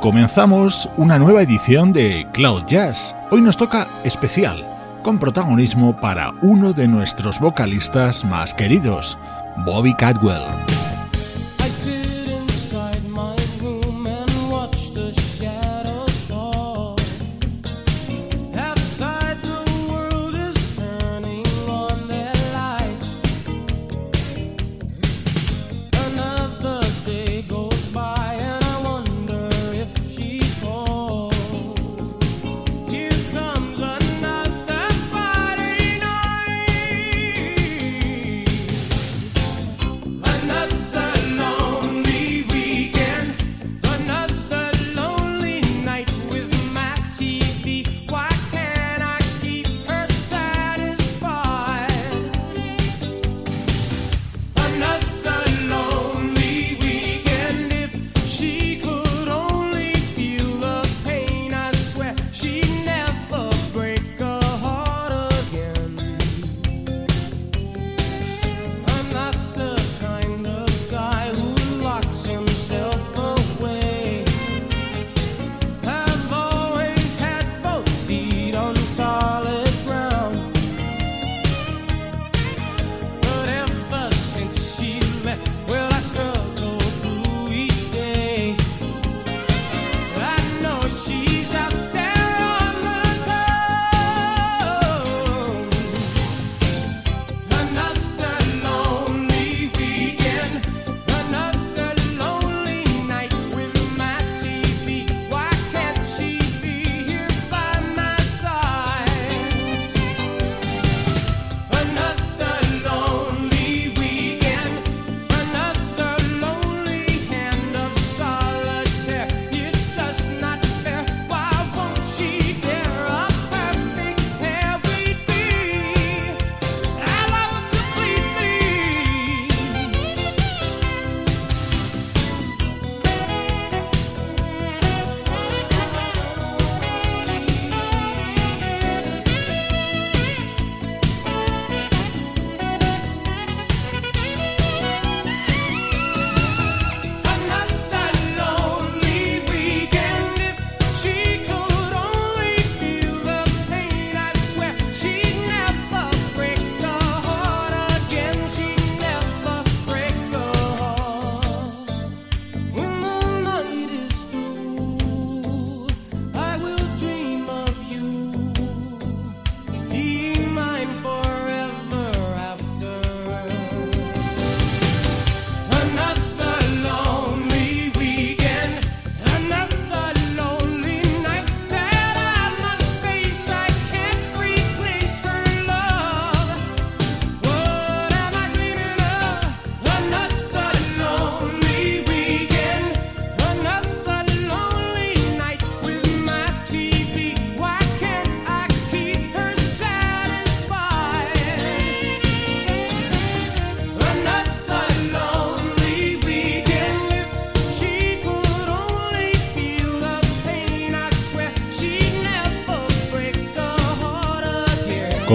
Comenzamos una nueva edición de Cloud Jazz. Hoy nos toca especial, con protagonismo para uno de nuestros vocalistas más queridos, Bobby Cadwell.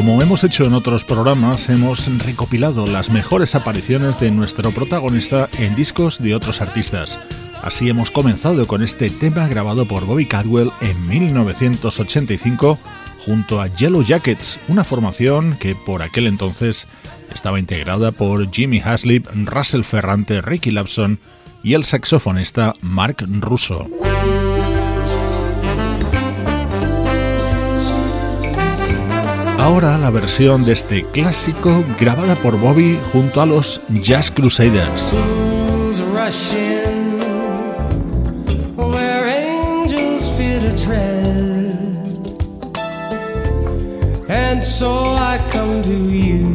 Como hemos hecho en otros programas, hemos recopilado las mejores apariciones de nuestro protagonista en discos de otros artistas. Así hemos comenzado con este tema grabado por Bobby Cadwell en 1985 junto a Yellow Jackets, una formación que por aquel entonces estaba integrada por Jimmy Haslip, Russell Ferrante, Ricky Lapson y el saxofonista Mark Russo. Ahora la versión de este clásico grabada por Bobby junto a los Jazz Crusaders. So I come to you,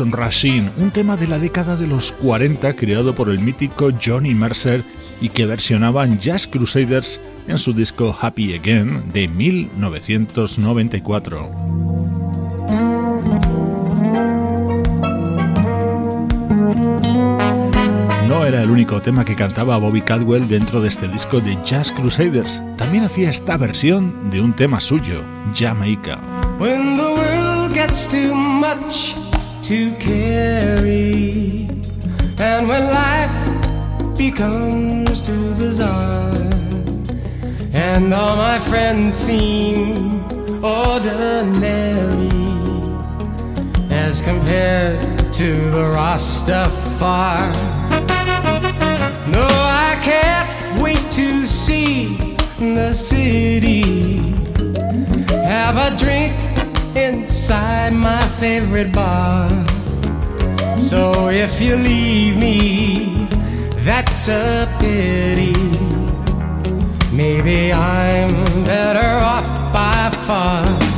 Fools Rushing, un tema de la década de los 40 creado por el mítico Johnny Mercer y que versionaban Jazz Crusaders en su disco Happy Again de 1994. No era el único tema que cantaba Bobby Cadwell dentro de este disco de Jazz Crusaders. También hacía esta versión de un tema suyo, Jamaica. To carry, and when life becomes too bizarre, and all my friends seem ordinary as compared to the Rastafari. No, I can't wait to see the city. Have a drink inside my favorite bar. So if you leave me, that's a pity. Maybe I'm better off by far.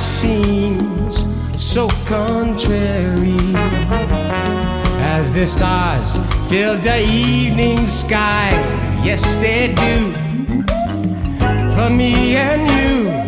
Seems so contrary as the stars fill the evening sky. Yes, they do for me and you.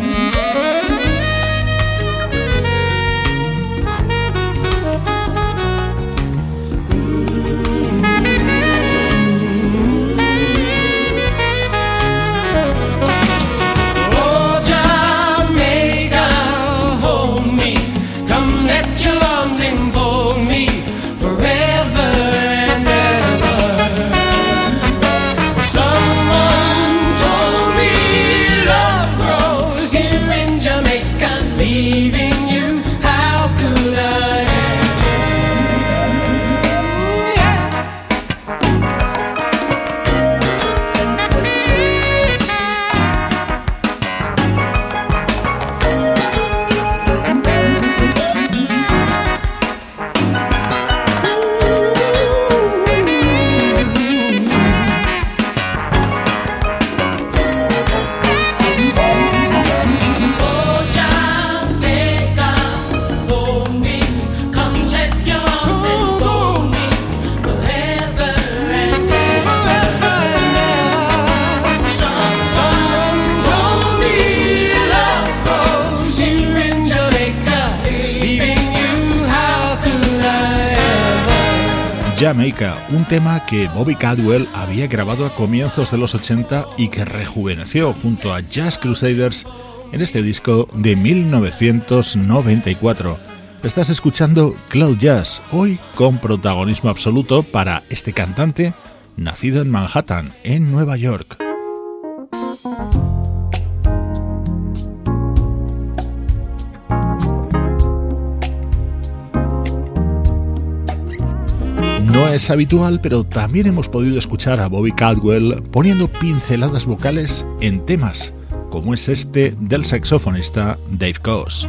Jamaica, un tema que Bobby Cadwell había grabado a comienzos de los 80 y que rejuveneció junto a Jazz Crusaders en este disco de 1994. Estás escuchando Cloud Jazz, hoy con protagonismo absoluto para este cantante nacido en Manhattan, en Nueva York. No es habitual, pero también hemos podido escuchar a Bobby Caldwell poniendo pinceladas vocales en temas, como es este del saxofonista Dave Coase.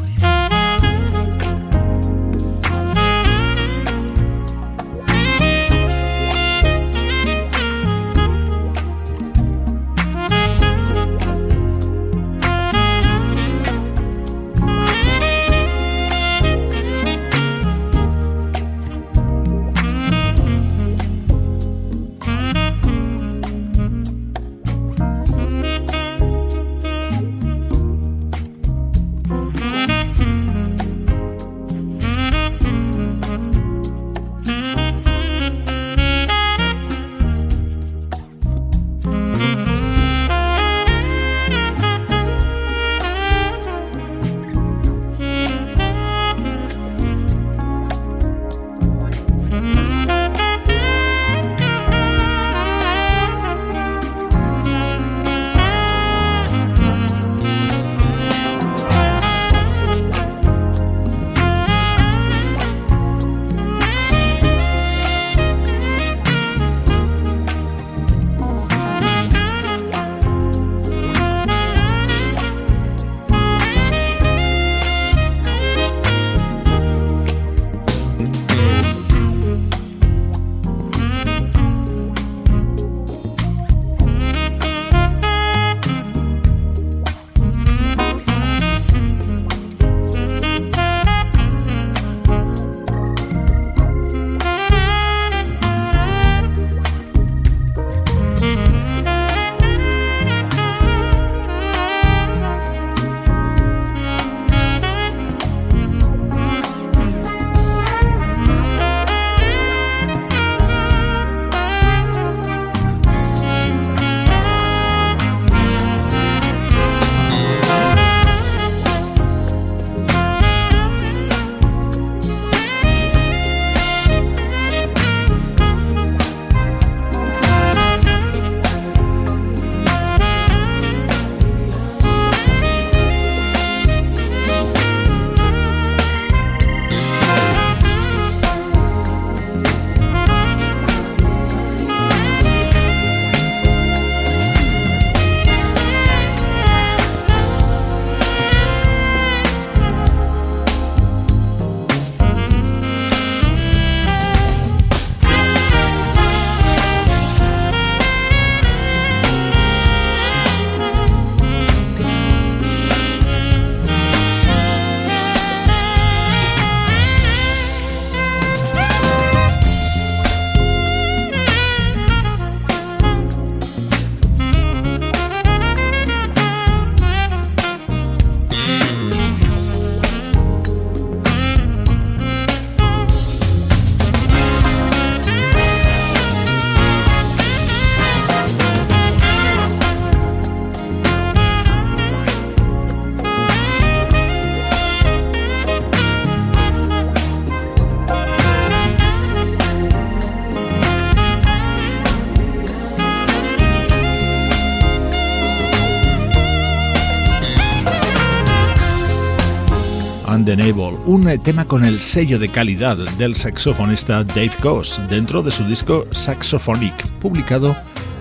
Un tema con el sello de calidad del saxofonista Dave Goss dentro de su disco Saxophonic, publicado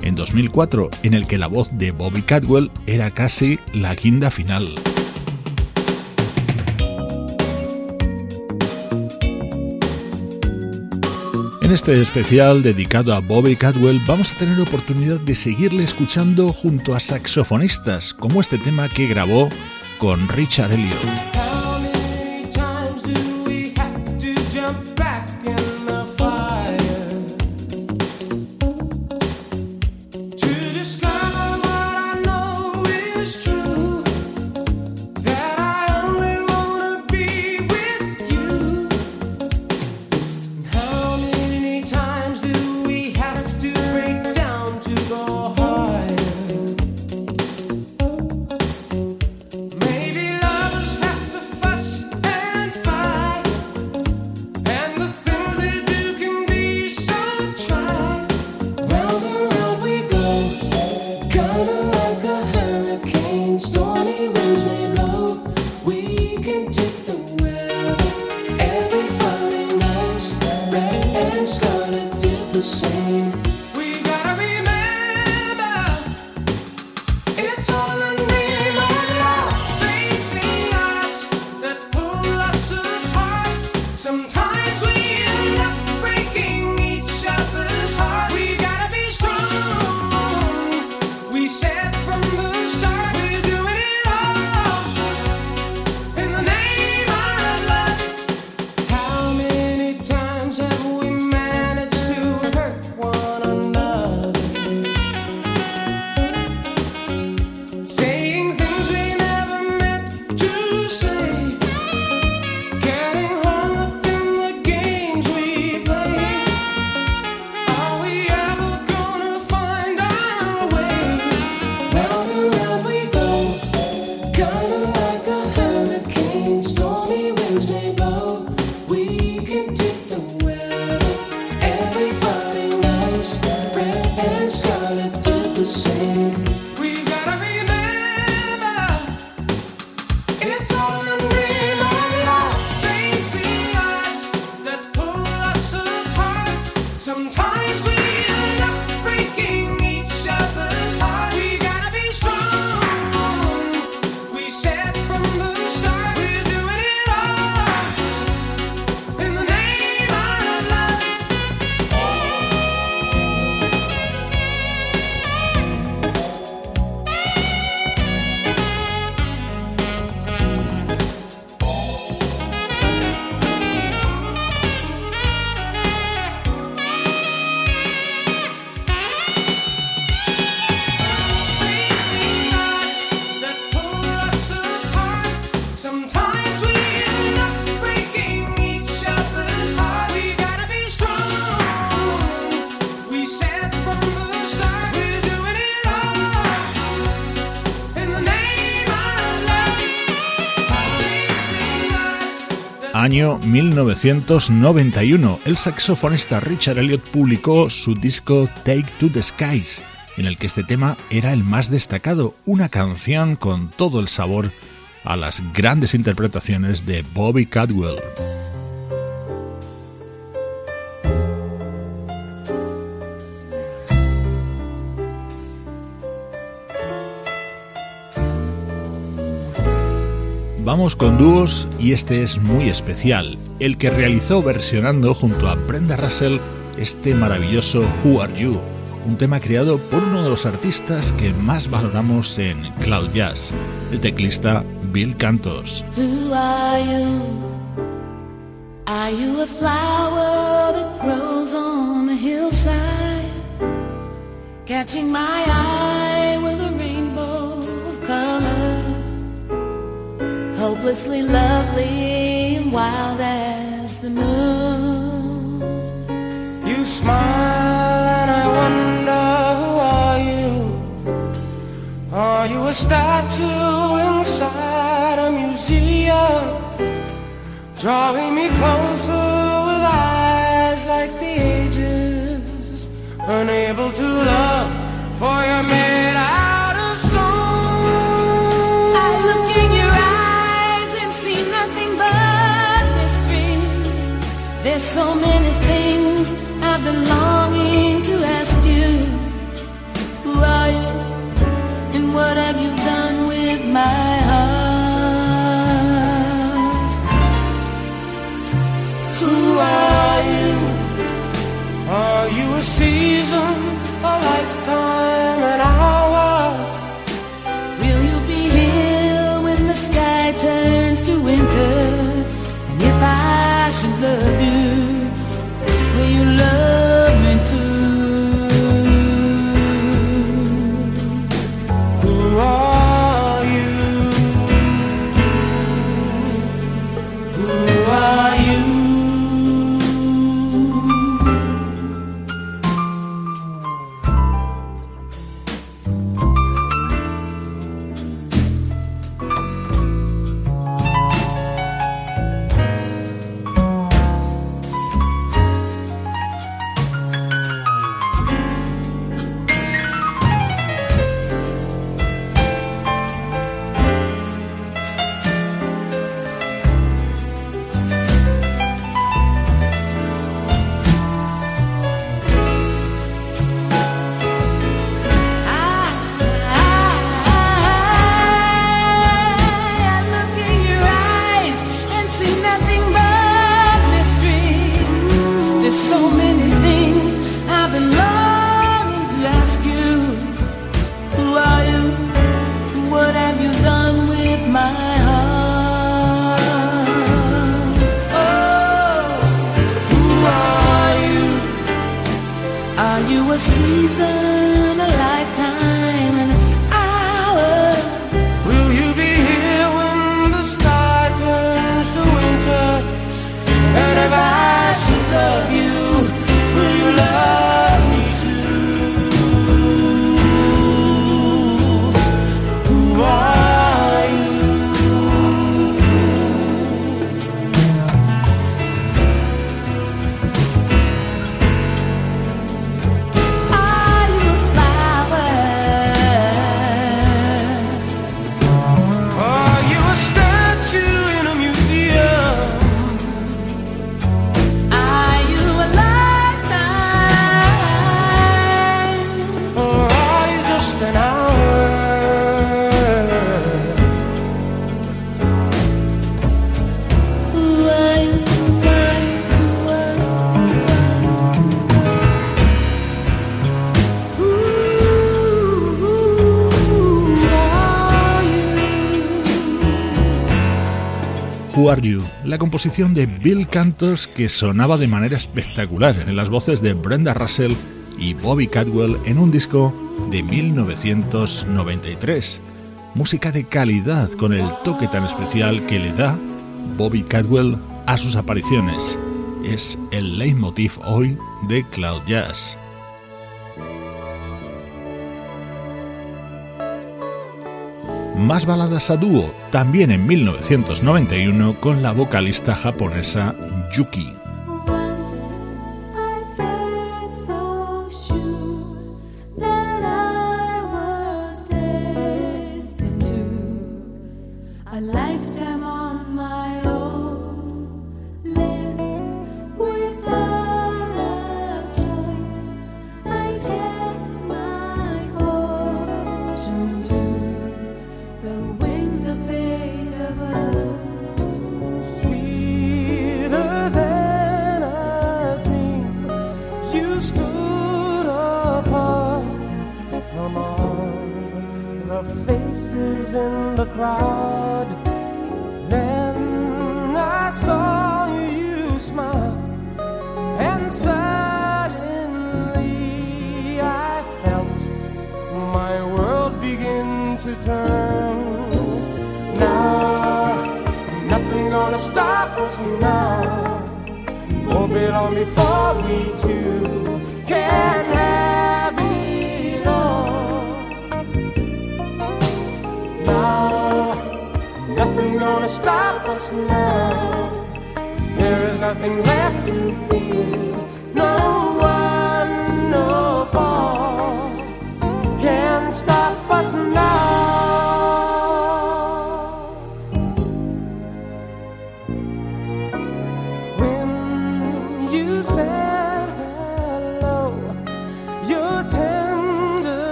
en 2004, en el que la voz de Bobby Cadwell era casi la guinda final. En este especial dedicado a Bobby Cadwell vamos a tener oportunidad de seguirle escuchando junto a saxofonistas, como este tema que grabó con Richard Elliot. Año 1991, el saxofonista Richard Elliot publicó su disco Take to the Skies, en el que este tema era el más destacado, una canción con todo el sabor a las grandes interpretaciones de Bobby Cadwell. Con dúos y este es muy especial, el que realizó versionando junto a Brenda Russell este maravilloso Who Are You, un tema creado por uno de los artistas que más valoramos en Cloud Jazz, el teclista Bill Cantos. Who are you? Are you a flower that grows on a hillside? Catching my eye with a rainbow of. Hopelessly lovely and wild as the moon. You smile and I wonder who are you? Are you a statue inside a museum? Drawing me closer with eyes like the ages, unable to love for your made There's so many things I've been longing to ask composición de Bill Cantos que sonaba de manera espectacular en las voces de Brenda Russell y Bobby Cadwell en un disco de 1993. Música de calidad con el toque tan especial que le da Bobby Cadwell a sus apariciones. Es el leitmotiv hoy de Cloud Jazz. Más baladas a dúo, también en 1991 con la vocalista japonesa Yuki.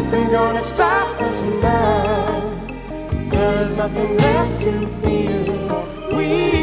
Nothing gonna stop us now. There is nothing left to fear. We've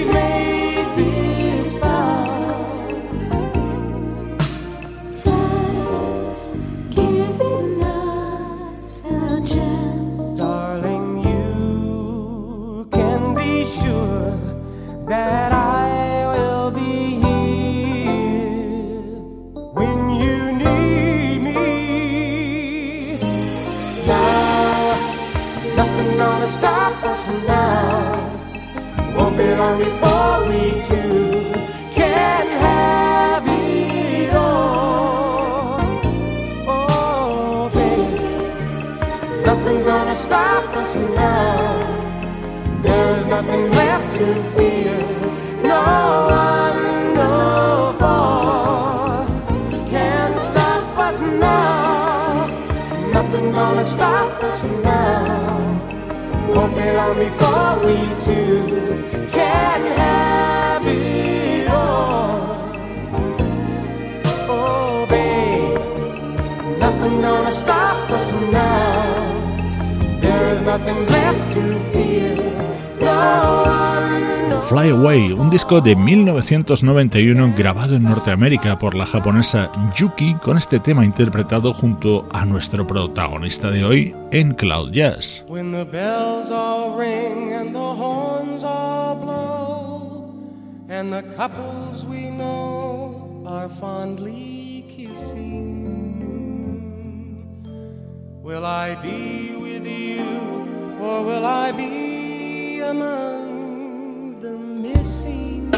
Oh, nothing gonna stop us now. There is nothing left to fear. No one, no fall can stop us now. Nothing gonna stop us now. Won't be long before we two Fly Away, un disco de 1991 grabado en Norteamérica por la japonesa Yuki con este tema interpretado junto a nuestro protagonista de hoy en Cloud Jazz. When the and couples we know are fondly kissing, will I be with you or will I be among the missing?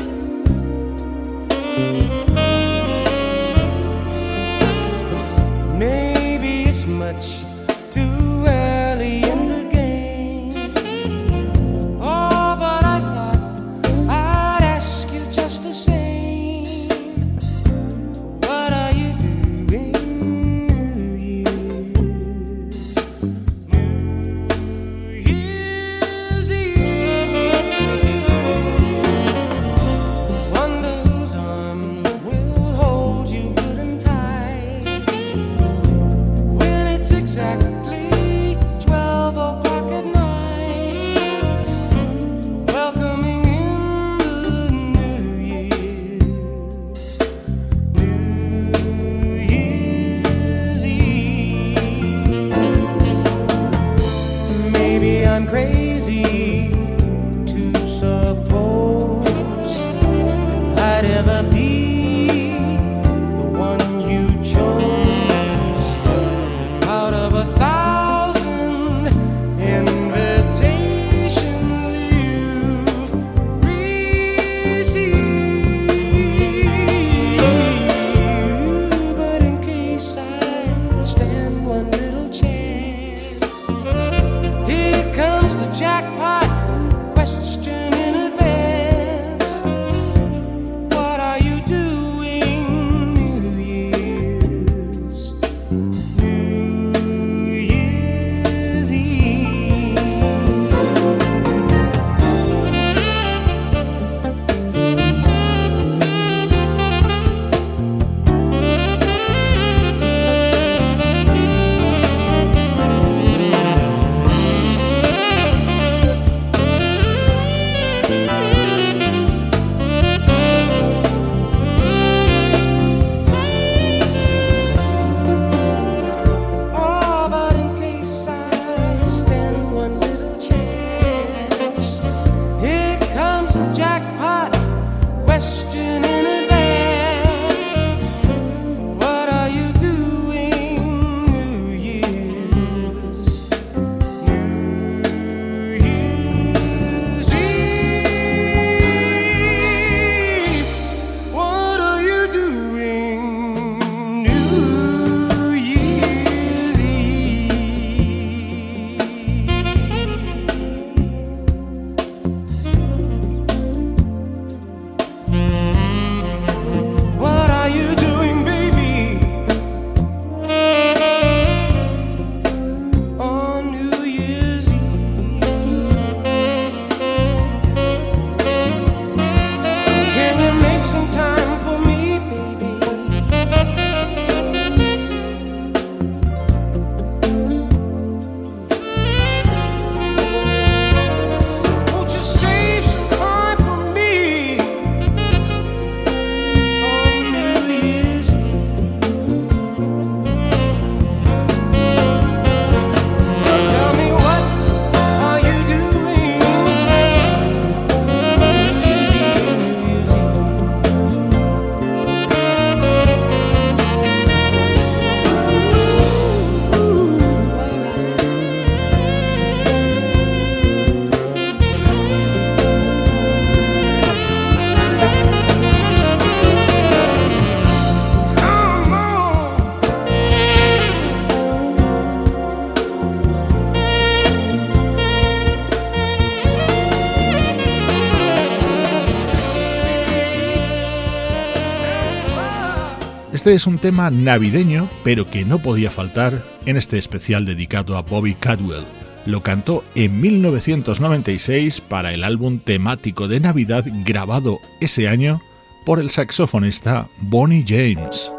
Este es un tema navideño, pero que no podía faltar en este especial dedicado a Bobby Cadwell. Lo cantó en 1996 para el álbum temático de Navidad grabado ese año por el saxofonista Bonnie James.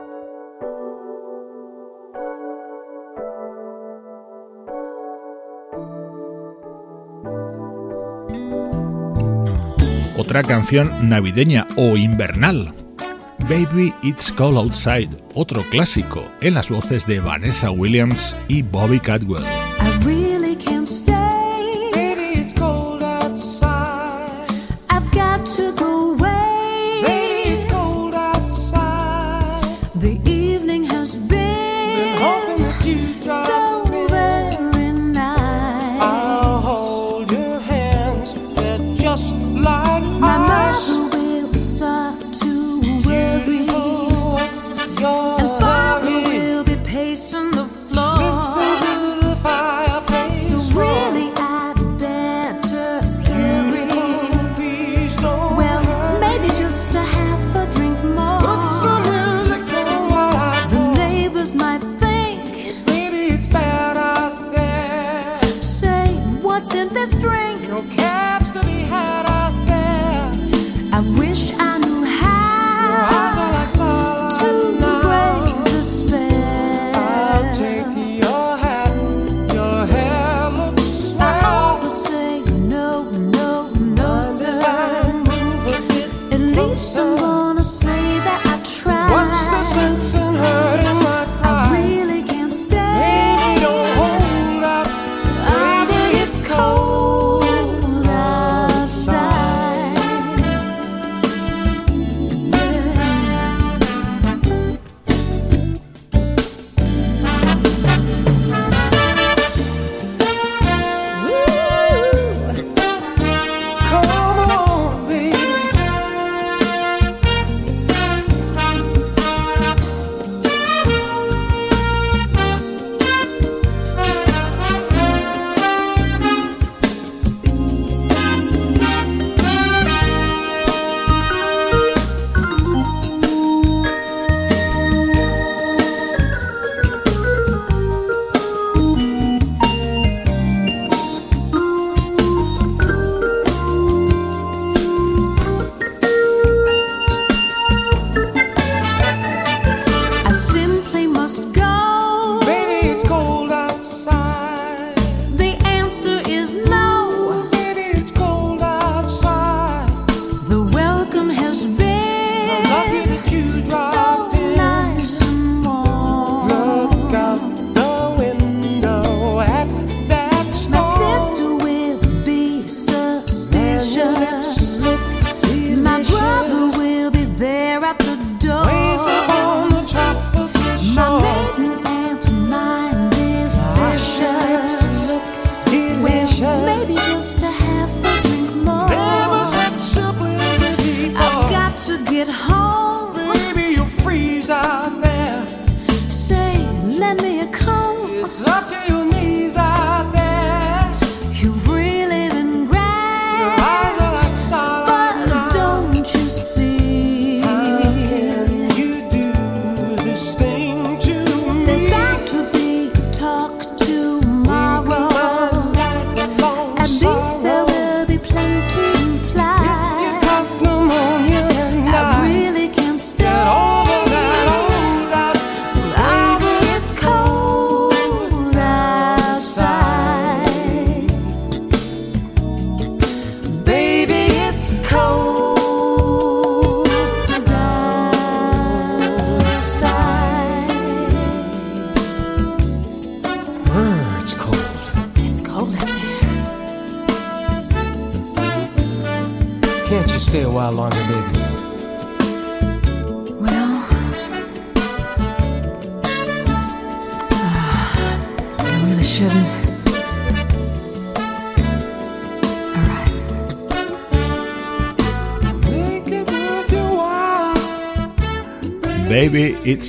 Otra canción navideña o invernal Baby It's Cold Outside, otro clásico en las voces de Vanessa Williams y Bobby Cadwell. Baby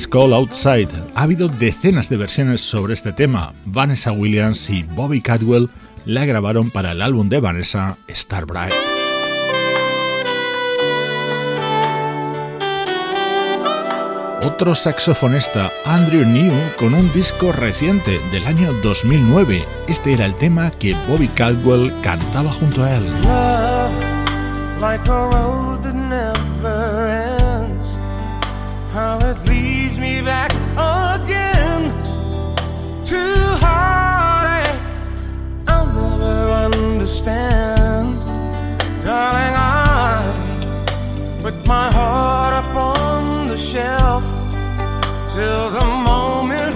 Call Outside. Ha habido decenas de versiones sobre este tema. Vanessa Williams y Bobby Cadwell la grabaron para el álbum de Vanessa, Star Bright. Otro saxofonista, Andrew New, con un disco reciente del año 2009. Este era el tema que Bobby Cadwell cantaba junto a él. my heart up on the shelf till the moment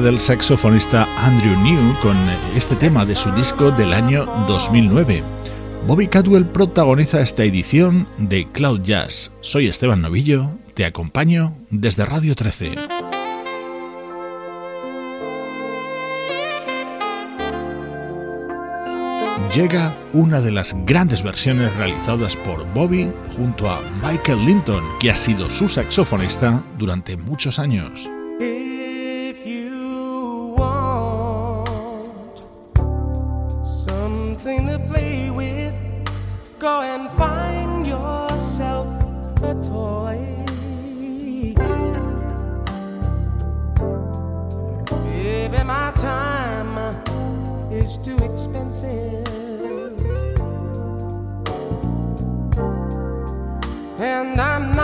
del saxofonista Andrew New con este tema de su disco del año 2009. Bobby Cadwell protagoniza esta edición de Cloud Jazz. Soy Esteban Novillo, te acompaño desde Radio 13. Llega una de las grandes versiones realizadas por Bobby junto a Michael Linton, que ha sido su saxofonista durante muchos años. and I'm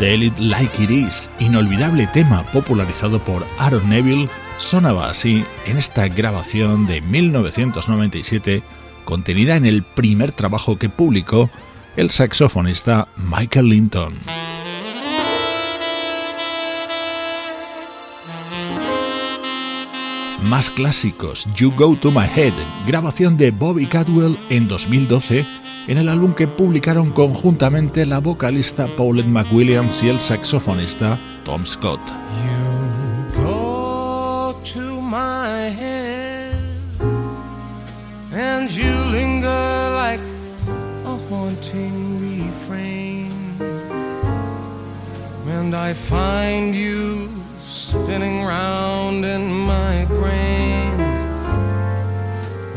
Tell It Like It Is, inolvidable tema popularizado por Aaron Neville, sonaba así en esta grabación de 1997 contenida en el primer trabajo que publicó el saxofonista Michael Linton. Más clásicos, You Go to My Head, grabación de Bobby Cadwell en 2012 en el álbum que publicaron conjuntamente la vocalista Paulette McWilliams y el saxofonista Tom Scott. You go to my head and you linger like a haunting refrain. And I find you spinning round in my brain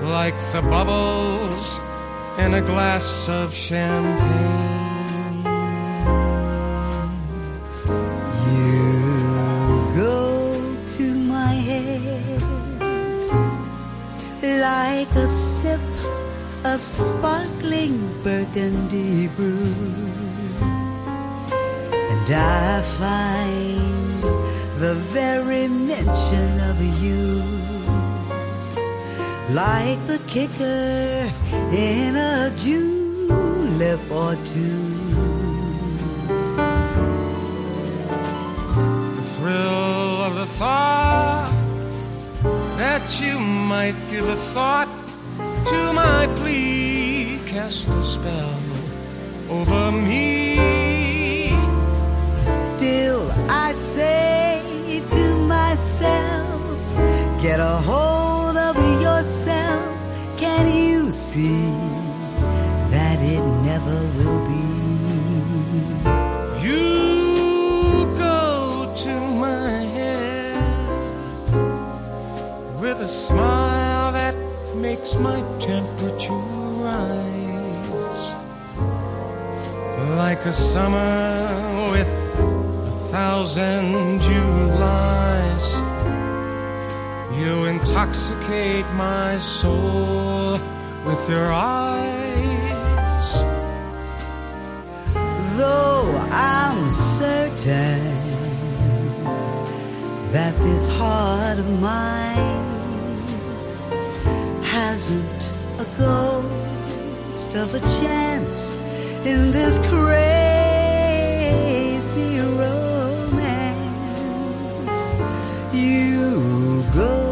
like the bubbles in a glass of champagne. You go to my head like a sip of sparkling burgundy brew, and I find the very mention of you like the kicker in a julep or two. The thrill of the thought that you might give a thought to my plea cast a spell over me. Still, I say to myself, get a hold see that it never will be. You go to my head with a smile that makes my temperature rise like a summer with a thousand Julys. You intoxicate my soul with your eyes. Though I'm certain that this heart of mine hasn't a ghost of a chance in this crazy romance. You go.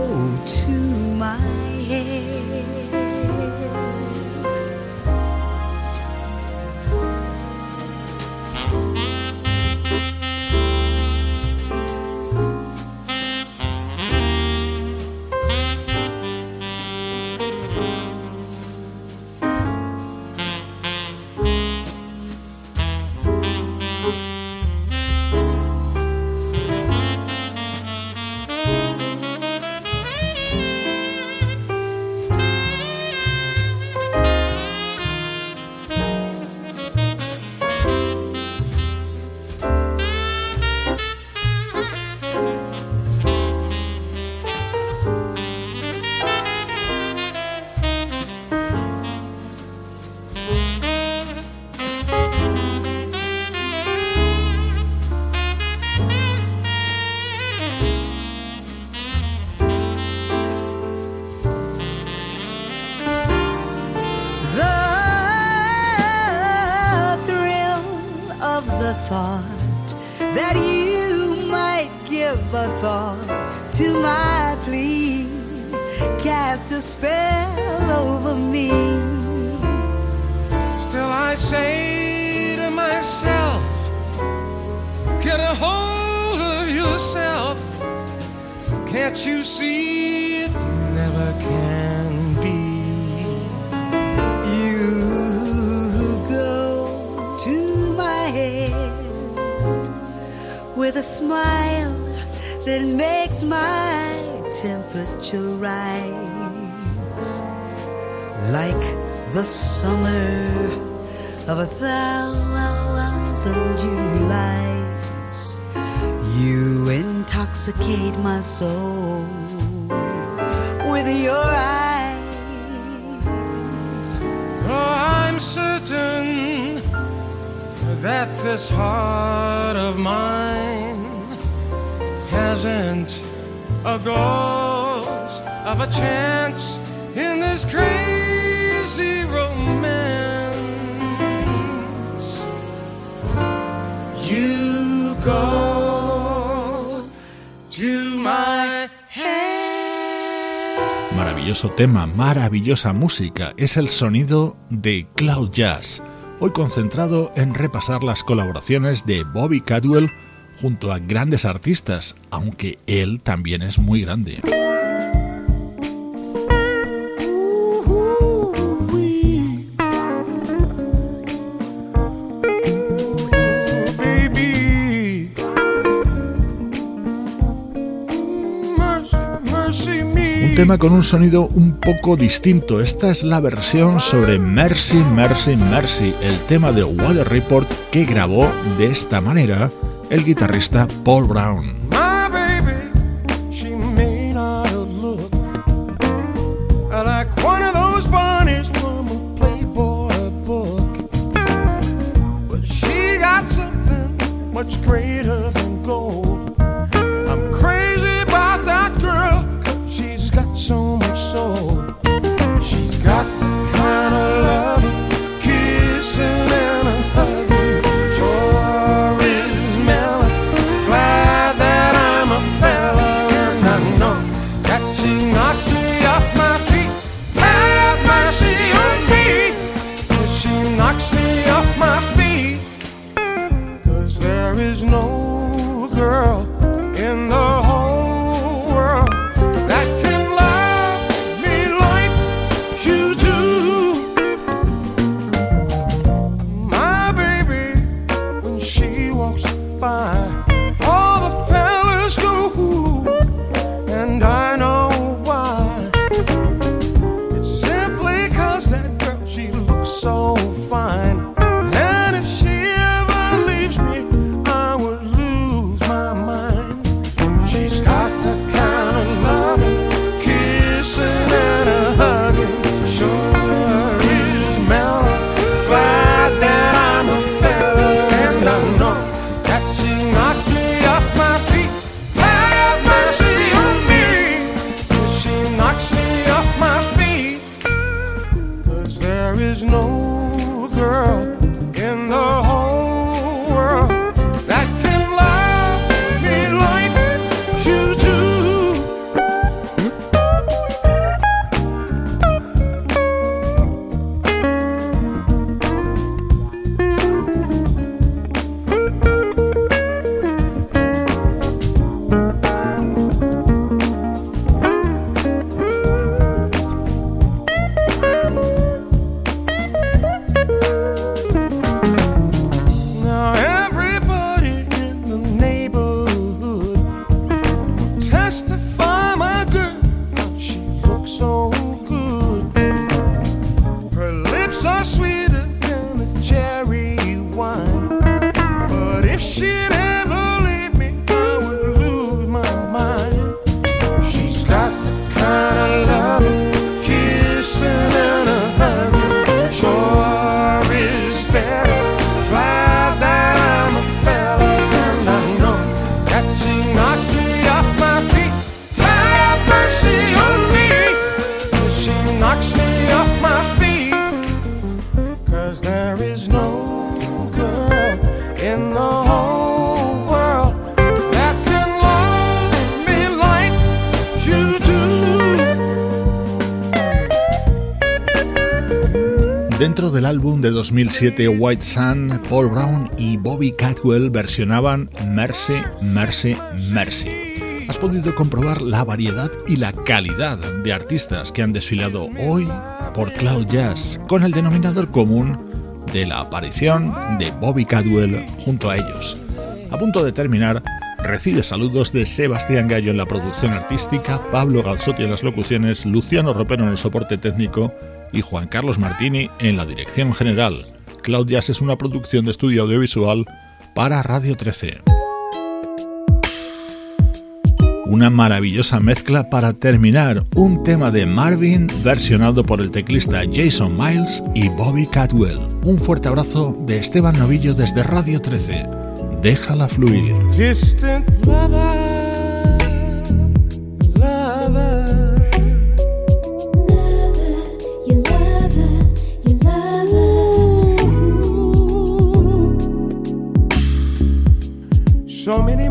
maravilloso tema, maravillosa música, es el sonido de Cloud Jazz, hoy concentrado en repasar las colaboraciones de Bobby Cadwell junto a grandes artistas, aunque él también es muy grande. tema con un sonido un poco distinto. Esta es la versión sobre Mercy, Mercy, Mercy, el tema de Water Report que grabó de esta manera el guitarrista Paul Brown. 2007 White Sun, Paul Brown y Bobby Catwell versionaban Mercy, Mercy, Mercy. Has podido comprobar la variedad y la calidad de artistas que han desfilado hoy por Cloud Jazz, con el denominador común de la aparición de Bobby Cadwell junto a ellos. A punto de terminar, recibe saludos de Sebastián Gallo en la producción artística, Pablo Galzotti en las locuciones, Luciano Ropero en el soporte técnico y Juan Carlos Martini en la dirección general. Cloud Jazz es una producción de estudio audiovisual para Radio 13. Una maravillosa mezcla para terminar, un tema de Marvin versionado por el teclista Jason Miles y Bobby Catwell. Un fuerte abrazo de Esteban Novillo desde Radio 13. Déjala fluir. So many